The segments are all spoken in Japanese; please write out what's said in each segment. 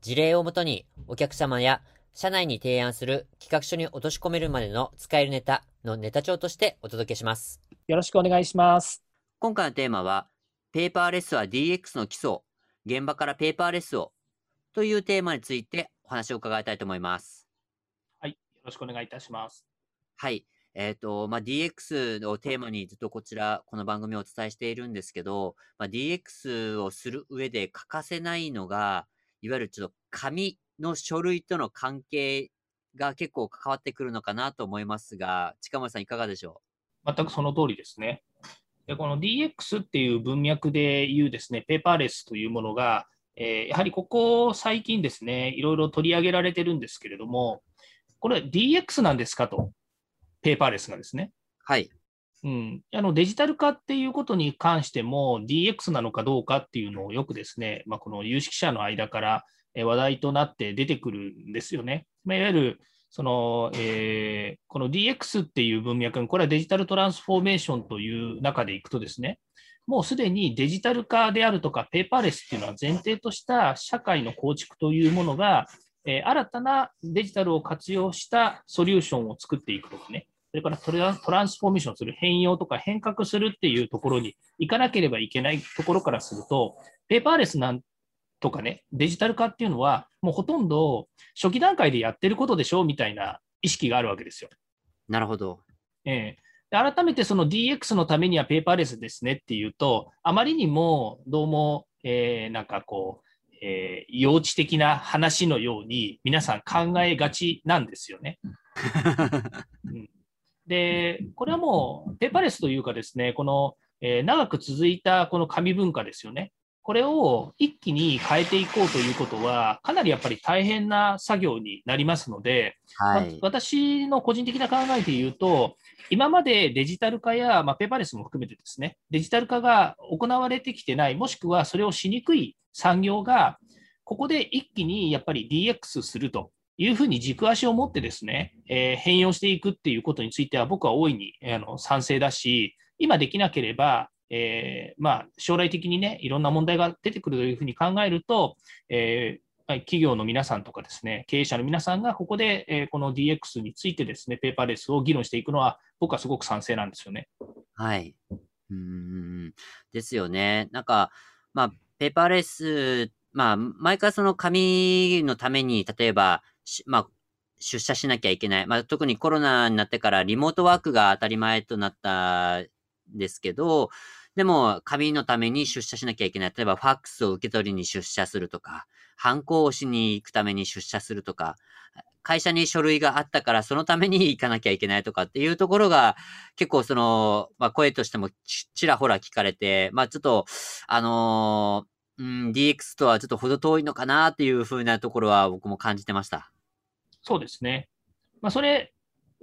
事例をもとにお客様や社内に提案する企画書に落とし込めるまでの使えるネタのネタ帳としてお届けします。よろしくお願いします。今回のテーマは、ペーパーレスは DX の基礎、現場からペーパーレスをというテーマについてお話を伺いたいと思います。はい、よろしくお願いいたします。はい。えっ、ー、と、まあ、DX をテーマにずっとこちら、この番組をお伝えしているんですけど、まあ、DX をする上で欠かせないのが、いわゆるちょっと紙の書類との関係が結構関わってくるのかなと思いますが、近森さんいかがでしょう？全くその通りですね。でこの DX っていう文脈でいうですね、ペーパーレスというものが、えー、やはりここ最近ですね、いろいろ取り上げられてるんですけれども、これ DX なんですかとペーパーレスがですね。はい。うん、あのデジタル化っていうことに関しても DX なのかどうかっていうのをよくですね、まあ、この有識者の間から話題となって出てくるんですよね。ま、いわゆるその、えー、この DX っていう文脈これはデジタルトランスフォーメーションという中でいくとですね、もうすでにデジタル化であるとかペーパーレスっていうのは前提とした社会の構築というものが、えー、新たなデジタルを活用したソリューションを作っていくとかね、それからトランスフォーメーションする、変容とか変革するっていうところに行かなければいけないところからすると、ペーパーレスなんとかね、デジタル化っていうのは、もうほとんど初期段階でやってることでしょうみたいな意識があるわけですよ。なるほど。えー、改めてその DX のためにはペーパーレスですねっていうと、あまりにもどうも、えー、なんかこう、えー、幼稚的な話のように皆さん考えがちなんですよね。うんで、これはもうペーパーレスというかですね、この、えー、長く続いたこの紙文化ですよね。これを一気に変えていこうということは、かなりやっぱり大変な作業になりますので、はい、私の個人的な考えで言うと、今までデジタル化や、まあ、ペーパーレスも含めてですね、デジタル化が行われてきてない、もしくはそれをしにくい産業が、ここで一気にやっぱり DX するというふうに軸足を持ってですね、えー、変容していくっていうことについては僕は大いにあの賛成だし、今できなければ、えー、まあ、将来的にね、いろんな問題が出てくるというふうに考えると、えー企業の皆さんとかですね、経営者の皆さんがここで、えー、この DX についてですね、ペーパーレスを議論していくのは、僕はすごく賛成なんですよね。はい。うん、ですよね。なんか、まあ、ペーパーレス、まあ、毎回その紙のために、例えば、まあ、出社しなきゃいけない。まあ、特にコロナになってからリモートワークが当たり前となったんですけど、でも、紙のために出社しなきゃいけない。例えば、ファックスを受け取りに出社するとか、反抗をしに行くために出社するとか、会社に書類があったからそのために行かなきゃいけないとかっていうところが結構その、まあ声としてもちらほら聞かれて、まあちょっと、あのー、うん、DX とはちょっと程遠いのかなっていうふうなところは僕も感じてました。そうですね。まあ、それ、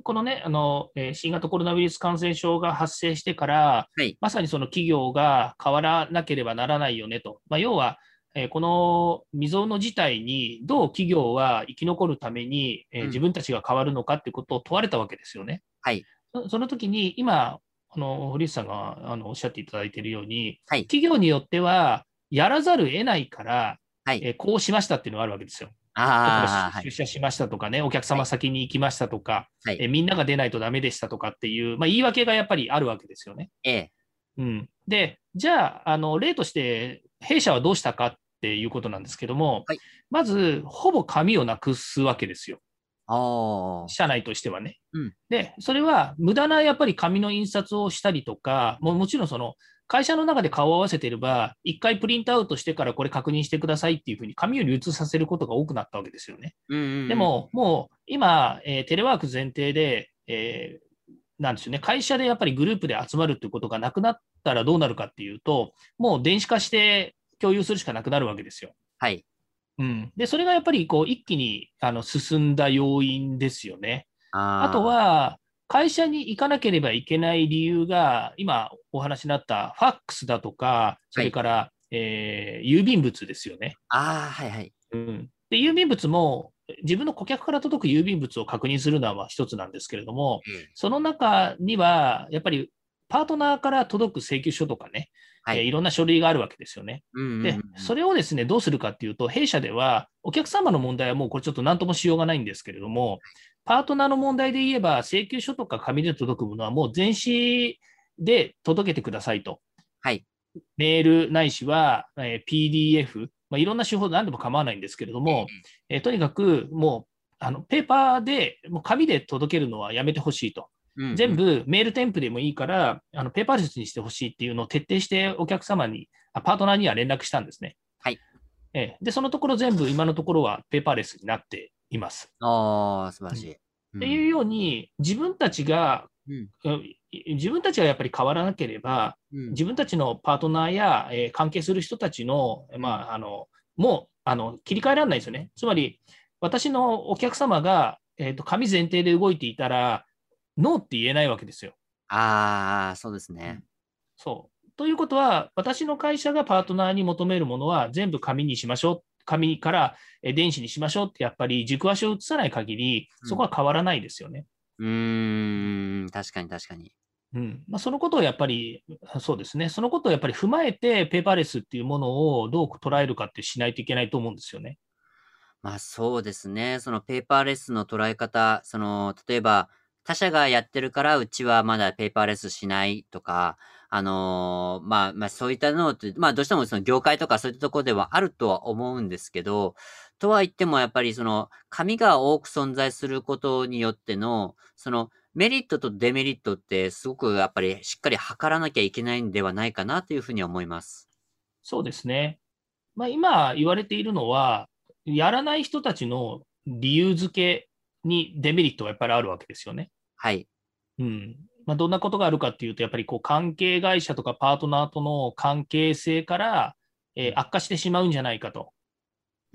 このね、あの、えー、新型コロナウイルス感染症が発生してから、はい、まさにその企業が変わらなければならないよねと。まあ、要は、えー、この未曾有の事態にどう企業は生き残るために、えー、自分たちが変わるのかってことを問われたわけですよね。はい。そその時に、今、あの堀内さんがあのおっしゃっていただいているように、はい、企業によっては、やらざるを得ないから、はい、えー、こうしましたっていうのがあるわけですよ。あ出社しましたとかね、お客様先に行きましたとか、はい、えみんなが出ないとダメでしたとかっていう、まあ、言い訳がやっぱりあるわけですよね。ええ。うん、で、じゃああの、例として弊社はどうしたかっていうことなんですけども、はい、まず、ほぼ紙をなくすわけですよ。社内としてはね、うん。で、それは無駄なやっぱり紙の印刷をしたりとか、ももちろんその会社の中で顔を合わせていれば、一回プリントアウトしてからこれ確認してくださいっていうふうに紙を流通させることが多くなったわけですよね。うんうんうん、でも、もう今、えー、テレワーク前提で、えー、なんですよね、会社でやっぱりグループで集まるっていうことがなくなったらどうなるかっていうと、もう電子化して共有するしかなくなるわけですよ。はい。うん。で、それがやっぱりこう一気にあの進んだ要因ですよね。ああと、は、会社に行かなければいけない理由が、今お話になったファックスだとか、それから、えー郵便物ですよね。ああ、はいはい。うん、で郵便物も、自分の顧客から届く郵便物を確認するのは一つなんですけれども、その中には、やっぱりパートナーから届く請求書とかね、はいえーいろんな書類があるわけですよね。うんうんうんで、それをですね、どうするかっていうと、弊社では、お客様の問題はもうこれちょっと何ともしようがないんですけれども、パートナーの問題で言えば、請求書とか紙で届くものはもう電子で届けてくださいと。はい。メールないしは、えー PDF、まあ、いろんな手法で何でも構わないんですけれども、えーとにかくもう、あのペーパーで、もう紙で届けるのはやめてほしいと。うんうん全部メール添付でもいいから、あのペーパーレスにしてほしいっていうのを徹底してお客様に、あパートナーには連絡したんですね。はい。ええで、そのところ全部今のところはペーパーレスになっています。ああ、素晴らしい。っていうように、自分たちが、うんうん自分たちがやっぱり変わらなければ、うん自分たちのパートナーや、えー関係する人たちの、まあ、あのもうあの切り替えられないですよね。つまり、私のお客様が、えーと紙前提で動いていたら、ノーって言えないわけですよ。ああ、そうですね。そう。ということは、私の会社がパートナーに求めるものは全部紙にしましょう。紙からえー電子にしましょうって、やっぱり軸足を移さない限り、そこは変わらないですよね。うーん、確かに確かに。うんまあ、そのことをやっぱり、そうですね、そのことをやっぱり踏まえて、ペーパーレスっていうものをどう捉えるかってしないといけないと思うんですよね。まあそうですね。そのペーパーレスの捉え方、その、例えば、他社がやってるから、うちはまだペーパーレスしないとか、あのーまあ、まあそういったのって、まあどうしてもその業界とかそういったところではあるとは思うんですけど、とは言ってもやっぱりその紙が多く存在することによっての、そのメリットとデメリットってすごくやっぱりしっかり測らなきゃいけないんではないかなというふうに思います。そうですね。まあ、今言われているのは、やらない人たちの理由付けにデメリットがやっぱりあるわけですよね。はい。うんまあ、どんなことがあるかっていうと、やっぱりこう関係会社とかパートナーとの関係性から、えー悪化してしまうんじゃないかと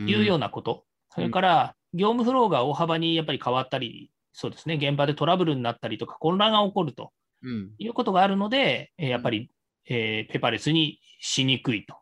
いうような。なこと、そうんれから業務フローが大幅にやっぱり変わったり、そうですね、現場でトラブルになったりとか、混乱が起こるとうん。いうことがあるので、えーやっぱり、えーペーパーレスにしにくいと。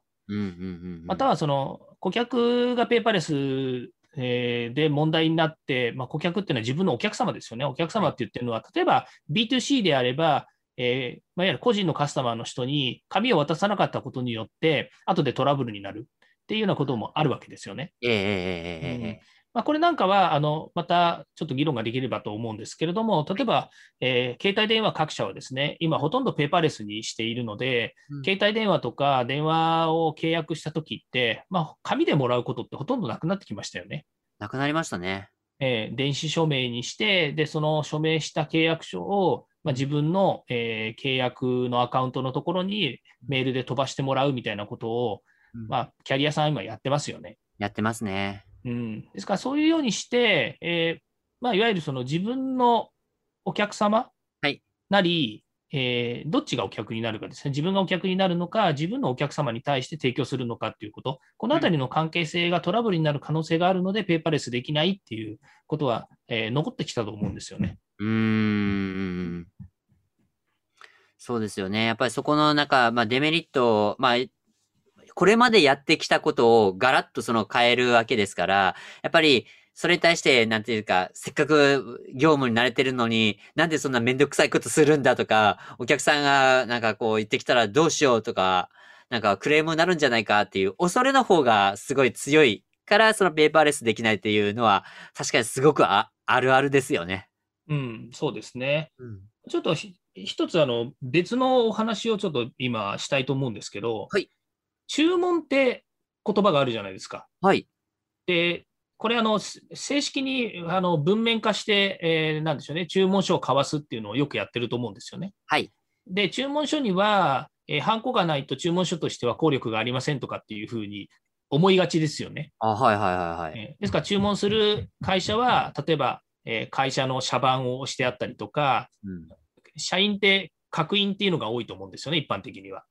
またはその顧客がペーパーレスえー、で問題になって、まあ、顧客っていうのは自分のお客様ですよね。お客様って言ってるのは、例えば B2C であれば、えー、まあ、いわゆる個人のカスタマーの人に紙を渡さなかったことによって、後でトラブルになるっていうようなこともあるわけですよね。えー、うんまあ、これなんかは、あのまたちょっと議論ができればと思うんですけれども、例えば、えー携帯電話各社はですね、今ほとんどペーパーレスにしているので、うん携帯電話とか電話を契約したときって、まあ、紙でもらうことってほとんどなくなってきましたよね。なくなりましたね。えー電子署名にして、で、その署名した契約書を、まあ、自分の、えー契約のアカウントのところにメールで飛ばしてもらうみたいなことを、うんまあ、キャリアさん今やってますよね。やってますね。うん、ですから、そういうようにして、えーまあ、いわゆるその自分のお客様はいなり、えーどっちがお客になるかですね、自分がお客になるのか、自分のお客様に対して提供するのかっていうこと、このあたりの関係性がトラブルになる可能性があるので、ペーパーレスできないっていうことは、えー残ってきたと思うんですよね。うーん。そうですよね。やっぱりそこのなんか、まあデメリットを、まあ、これまでやってきたことをガラッとその変えるわけですから、やっぱりそれに対して、なんていうか、せっかく業務に慣れてるのに、なんでそんなめんどくさいことするんだとか、お客さんがなんかこう言ってきたらどうしようとか、なんかクレームになるんじゃないかっていう恐れの方がすごい強いから、そのペーパーレスできないっていうのは、確かにすごくああるあるですよね。うん、そうですね。うん。ちょっとひ一つあの別のお話をちょっと今したいと思うんですけど、はい注文って言葉があるじゃないですか。はい。で、これあの、す正式にあの文面化して、えーなんでしょうね、注文書を交わすっていうのをよくやってると思うんですよね。はい。で、注文書には、えー、ハンコがないと注文書としては効力がありませんとかっていうふうに思いがちですよね。あ、はいはいはいはい。えーですから、注文する会社は、例えば、えー会社の社番を押してあったりとか、うん。社員って角印っていうのが多いと思うんですよね、一般的には。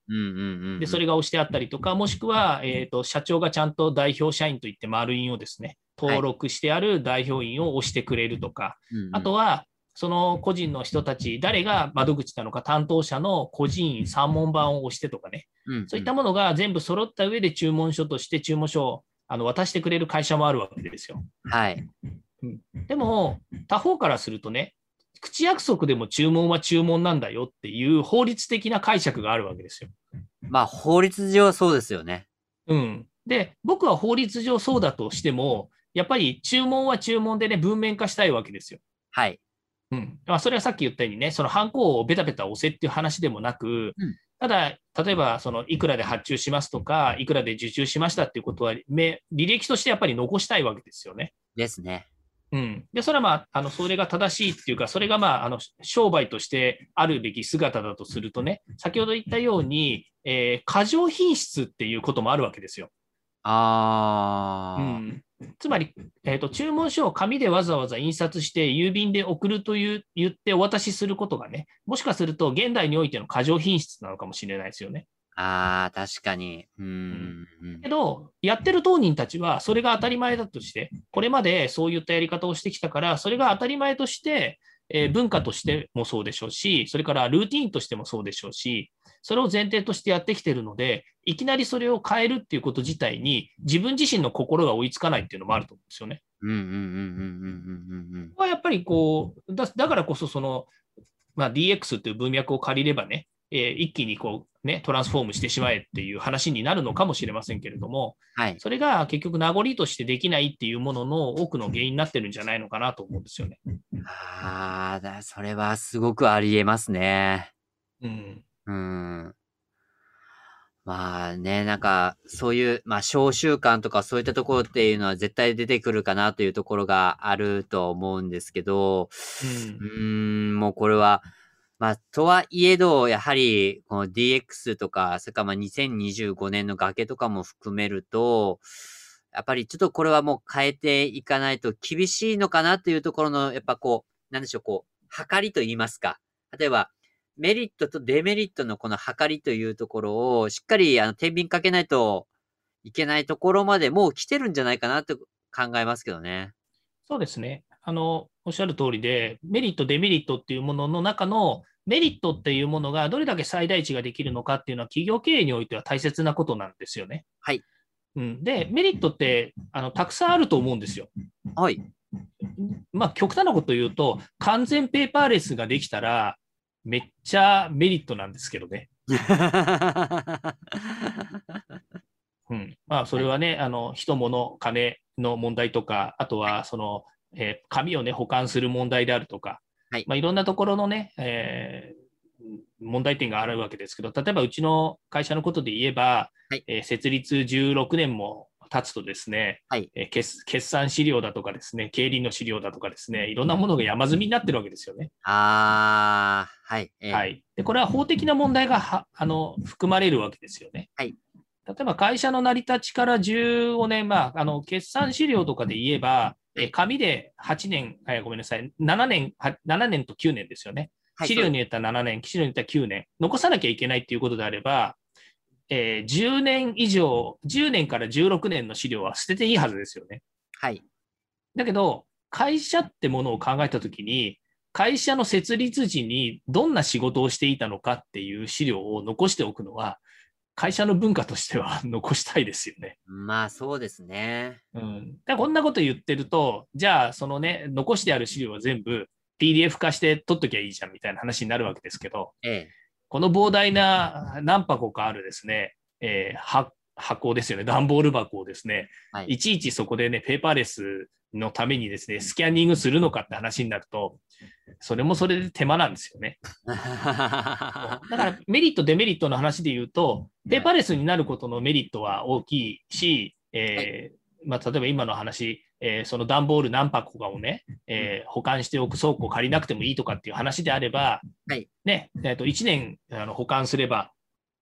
で、それが押してあったりとか、もしくは、えーと、社長がちゃんと代表社員といって丸印をですね、登録してある代表員を押してくれるとか、うんうんあとは、その個人の人たち、誰が窓口なのか、担当者の個人員3問版を押してとかね、うんうんそういったものが全部揃った上で注文書として注文書をあの渡してくれる会社もあるわけですよ。はい。でも、他方からするとね、口約束でも注文は注文なんだよっていう法律的な解釈があるわけですよ。まあ、法律上はそうですよね。うん。で、僕は法律上そうだとしても、やっぱり注文は注文でね、文面化したいわけですよ。はい。うん。まあ、それはさっき言ったようにね、そのハンコをベタベタ押せっていう話でもなく、うんただ、例えば、その、いくらで発注しますとか、いくらで受注しましたっていうことは、め履歴としてやっぱり残したいわけですよね。ですね。うん。で、それはまあ、あの、それが正しいっていうか、それがまあ、あの、商売としてあるべき姿だとするとね、先ほど言ったように、えー過剰品質っていうこともあるわけですよ。あー。うん、つまり、えーと、注文書を紙でわざわざ印刷して、郵便で送るという言ってお渡しすることがね、もしかすると現代においての過剰品質なのかもしれないですよね。あー、確かに。うーん。うんけど、やってる当人たちは、それが当たり前だとして、これまでそういったやり方をしてきたから、それが当たり前として、えー文化としてもそうでしょうし、それからルーティーンとしてもそうでしょうし、それを前提としてやってきてるので、いきなりそれを変えるっていうこと自体に、自分自身の心が追いつかないっていうのもあると思うんですよね。うんうんうんうんうんうんうんここはやっぱりこう、だだからこそその、まあ、DX っていう文脈を借りればね、えー一気にこう、ね、トランスフォームしてしまえっていう話になるのかもしれませんけれども、はい。それが結局名残としてできないっていうものの多くの原因になってるんじゃないのかなと思うんですよね。あーだ、それはすごくありえますね。うん。うん。まあね、なんか、そういう、まあ、小習慣とかそういったところっていうのは絶対出てくるかなというところがあると思うんですけど、うんうーん、もうこれは、まあ、とはいえど、やはり、この DX とか、それからまあ2025年の崖とかも含めると、やっぱりちょっとこれはもう変えていかないと厳しいのかなというところの、やっぱこう、なんでしょう、こう、測りと言いますか。例えば、メリットとデメリットのこの測りというところを、しっかり、あの、天秤かけないといけないところまでもう来てるんじゃないかなと考えますけどね。そうですね。あの、おっしゃる通りで、メリット、デメリットっていうものの中のメリットっていうものがどれだけ最大値ができるのかっていうのは企業経営においては大切なことなんですよね。はい。うん、で、メリットってあのたくさんあると思うんですよ。はい。まあ、極端なこと言うと、完全ペーパーレスができたら、めっちゃメリットなんですけどね。うん、まあ、それはね、あの人物、金の問題とか、あとはその、えー紙をね、保管する問題であるとか、はい。いまあ、いろんなところのね、えー問題点があるわけですけど、例えばうちの会社のことで言えば、はい。えー設立16年も経つとですね、はい。えー決決算資料だとかですね、経理の資料だとかですね、いろんなものが山積みになってるわけですよね。あー、はい。えーはい、でこれは法的な問題がはあの含まれるわけですよね。はい。例えば会社の成り立ちから15年、まあ、あの決算資料とかで言えば、え紙で8年、はい、ごめんなさい、7年は、7年と9年ですよね。はい資料に言ったら7年、資料に言ったら9年、残さなきゃいけないっていうことであれば、えー10年以上、10年から16年の資料は捨てていいはずですよね。はい。だけど、会社ってものを考えたときに、会社の設立時にどんな仕事をしていたのかっていう資料を残しておくのは、会社の文化としては残したいですよね。まあ、そうですね。うん、だこんなこと言ってると、じゃあ、そのね、残してある資料は全部 PDF 化して取っときゃいいじゃんみたいな話になるわけですけど、ええ。この膨大な何箱かあるですね、えーは箱ですよね、段ボール箱をですね、はい。いちいちそこでね、ペーパーレスのためにですね、スキャンニングするのかって話になると、それもそれで手間なんですよね。だからメリット、デメリットの話で言うと、ペーパーレスになることのメリットは大きいし、えーまあ、例えば今の話、えーその段ボール何箱かをね、えー保管しておく倉庫を借りなくてもいいとかっていう話であれば、はい。ねえー、と1年あの保管すれば、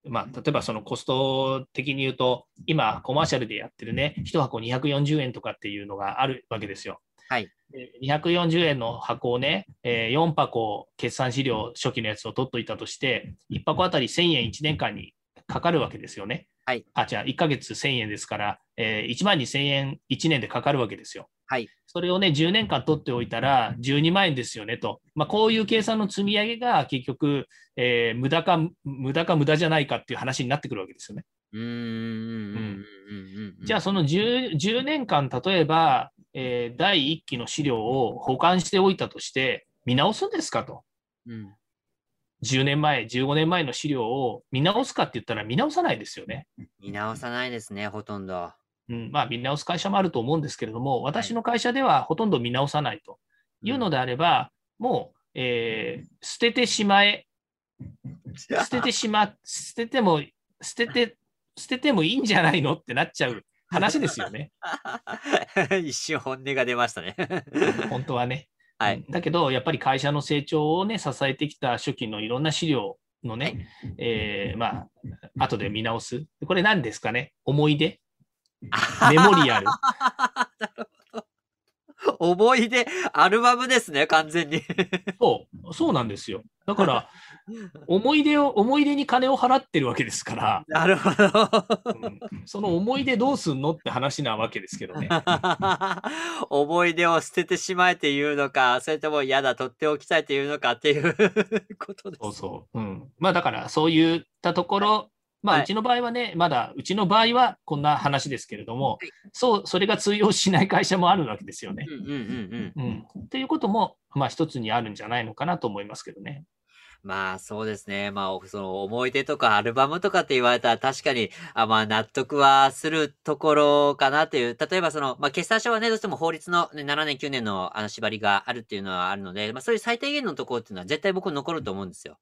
まあ、例えばそのコスト的に言うと、今、コマーシャルでやってるね、1箱240円とかっていうのがあるわけですよ。はい。で240円の箱をね、えー4箱決算資料初期のやつを取っといたとして、1箱あたり1000円1年間にかかるわけですよね。はい。あ、じゃあ1ヶ月1000円ですから、えー1万2000円1年でかかるわけですよ。はい。それをね、10年間取っておいたら12万円ですよねと。まあ、こういう計算の積み上げが結局、えー無駄か、無駄か無駄じゃないかっていう話になってくるわけですよね。うーん。うん。うん。うん。じゃあ、その 10, 10年間、例えば、えー第1期の資料を保管しておいたとして、見直すんですかと。うん。10年前、15年前の資料を見直すかって言ったら見直さないですよね。見直さないですね、ほとんど。うん、まあ、見直す会社もあると思うんですけれども、私の会社ではほとんど見直さないというのであれば、もう、えー捨ててしまえ、捨ててしま、捨てても、捨てて、捨ててもいいんじゃないのってなっちゃう話ですよね。一瞬本音が出ましたね。本当はね。はいうん。だけど、やっぱり会社の成長をね、支えてきた初期のいろんな資料のね、えーまあ、後で見直す。これ何ですかね？思い出？メモリアル。思い出、アルバムですね、完全に。そう、そうなんですよ。だから、思い出を、思い出に金を払ってるわけですから、なるほど。うんその思い出どうすんのって話なわけですけどね。思い出を捨ててしまえっていうのか、それとも嫌だ、取っておきたいっていうのかっていうことです。そうそう。うん。まあだから、そういったところ、まあ、はいうちの場合はね、まだ、うちの場合はこんな話ですけれどもはい、そう、それが通用しない会社もあるわけですよね。うんうんうんうん。うん。っていうことも、まあ一つにあるんじゃないのかなと思いますけどね。まあそうですね。まあその思い出とかアルバムとかって言われたら確かにあまあ納得はするところかなっていう。例えばその、まあ決算書はね、どうしても法律の、ね、7年9年のあの縛りがあるっていうのはあるので、まあそういう最低限のところっていうのは絶対僕残ると思うんですよ。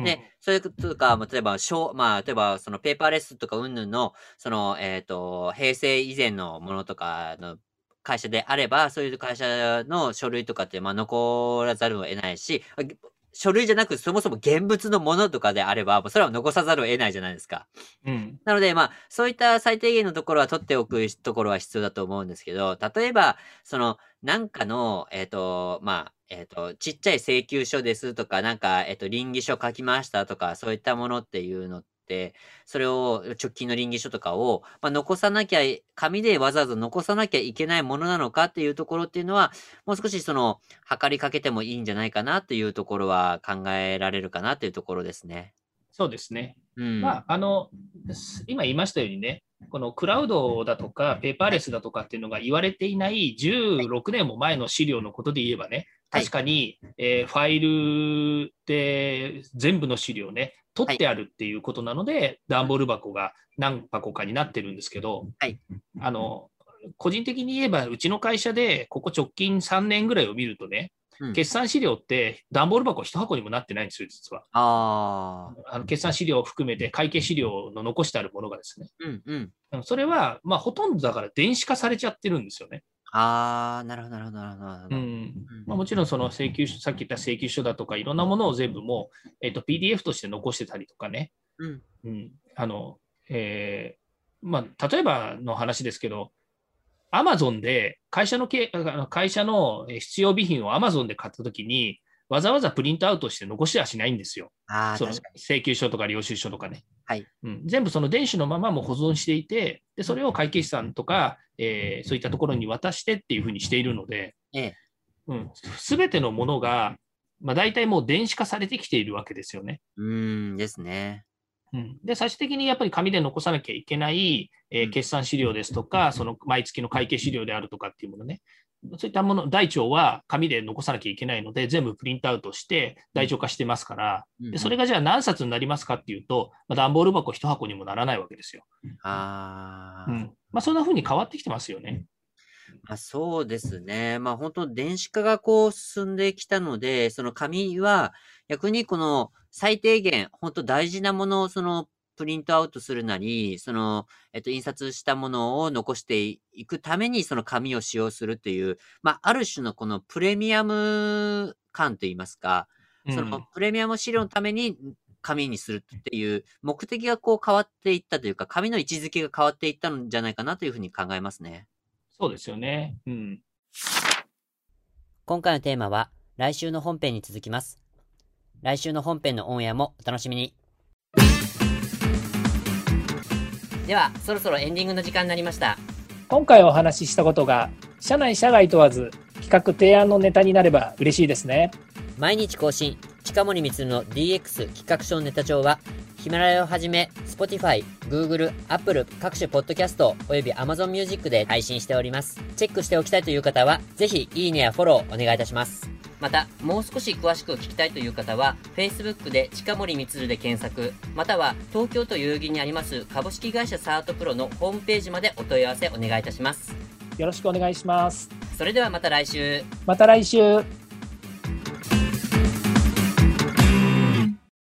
ね、そういうことか、例えば、小まあ、例えば、そのペーパーレスとか、うんぬんの、その、えっ、と、平成以前のものとかの会社であれば、そういう会社の書類とかって、まあ、残らざるを得ないし、書類じゃなく、そもそも現物のものとかであれば、もうそれは残さざるを得ないじゃないですか。うん。なので、まあ、そういった最低限のところは取っておくところは必要だと思うんですけど、例えば、その、なんかの、えっ、と、まあ、えっ、と、ちっちゃい請求書ですとか、なんか、えっ、と、倫理書書きましたとか、そういったものっていうのって、それを、直近の倫理書とかを、まあ、残さなきゃ、紙でわざわざ残さなきゃいけないものなのかっていうところっていうのは、もう少しその、測りかけてもいいんじゃないかなっていうところは考えられるかなっていうところですね。そうですね。うん。まあ、あの、今言いましたようにね、このクラウドだとか、ペーパーレスだとかっていうのが言われていない16年も前の資料のことで言えばね、はい確かに、えーファイルで全部の資料ね、取ってあるっていうことなので、段ボール箱が何箱かになってるんですけど、はいあの個人的に言えば、うちの会社でここ直近3年ぐらいを見るとね、うん決算資料って段ボール箱1箱にもなってないんですよ、実は。あの決算資料を含めて会計資料の残してあるものがですね。うんうん。うんそれは、まあ、ほとんどだから電子化されちゃってるんですよね。ああ、なるほど、なるほど、なるほどなるほど。うんまあ、もちろんその請求書、さっき言った請求書だとか、いろんなものを全部もう、えっと PDF として残してたりとかね。うん。うんあのえーまあ、例えばの話ですけど、アマゾンで会社のけ会社のえー必要備品をアマゾンで買ったときに、わざわざプリントアウトして残しはしないんですよ。ああ、その。請求書とか領収書とかね。はいうん、全部その電子のままも保存していて、でそれを会計士さんとか、えーそういったところに渡してっていうふうにしているので、ええ。うん、全てのものが、まあ、大体もう電子化されてきているわけですよね。うーん、ですね。うん、で最終的にやっぱり紙で残さなきゃいけない、えーうん。決算資料ですとか、その毎月の会計資料であるとかっていうものね、そういったもの、台帳は紙で残さなきゃいけないので、全部プリントアウトして台帳化してますから、でそれが、がじゃあ何冊になりますかっていうと、まあ、段ボール箱1箱にもならないわけですよ。ああ、うんまあ、そんな風に変わってきてますよね。まあ、そうですね。まあ本当電子化がこう進んできたので、その紙は逆にこの最低限、本当大事なものをそのプリントアウトするなり、その、えっと、印刷したものを残していくためにその紙を使用するっていう、まあある種のこのプレミアム感といいますか、うんそのプレミアム資料のために紙にするっていう目的がこう変わっていったというか、紙の位置づけが変わっていったんじゃないかなというふうに考えますね。そうですよね。うん。今回のテーマは来週の本編に続きます。来週の本編のオンエアもお楽しみに。では、そろそろエンディングの時間になりました。今回お話ししたことが、社内社外問わず、企画提案のネタになれば嬉しいですね。毎日更新、近森光の DX 企画書ネタ帳は、ヒマラヤをはじめ、Spotify、Google、Apple 各種ポッドキャストおよび Amazon Music で配信しております。チェックしておきたいという方は、ぜひいいねやフォローお願いいたします。また、もう少し詳しく聞きたいという方は、Facebook で近森光で検索、または東京都代々木にあります株式会社サートプロのホームページまでお問い合わせお願いいたします。よろしくお願いします。それではまた来週。また来週。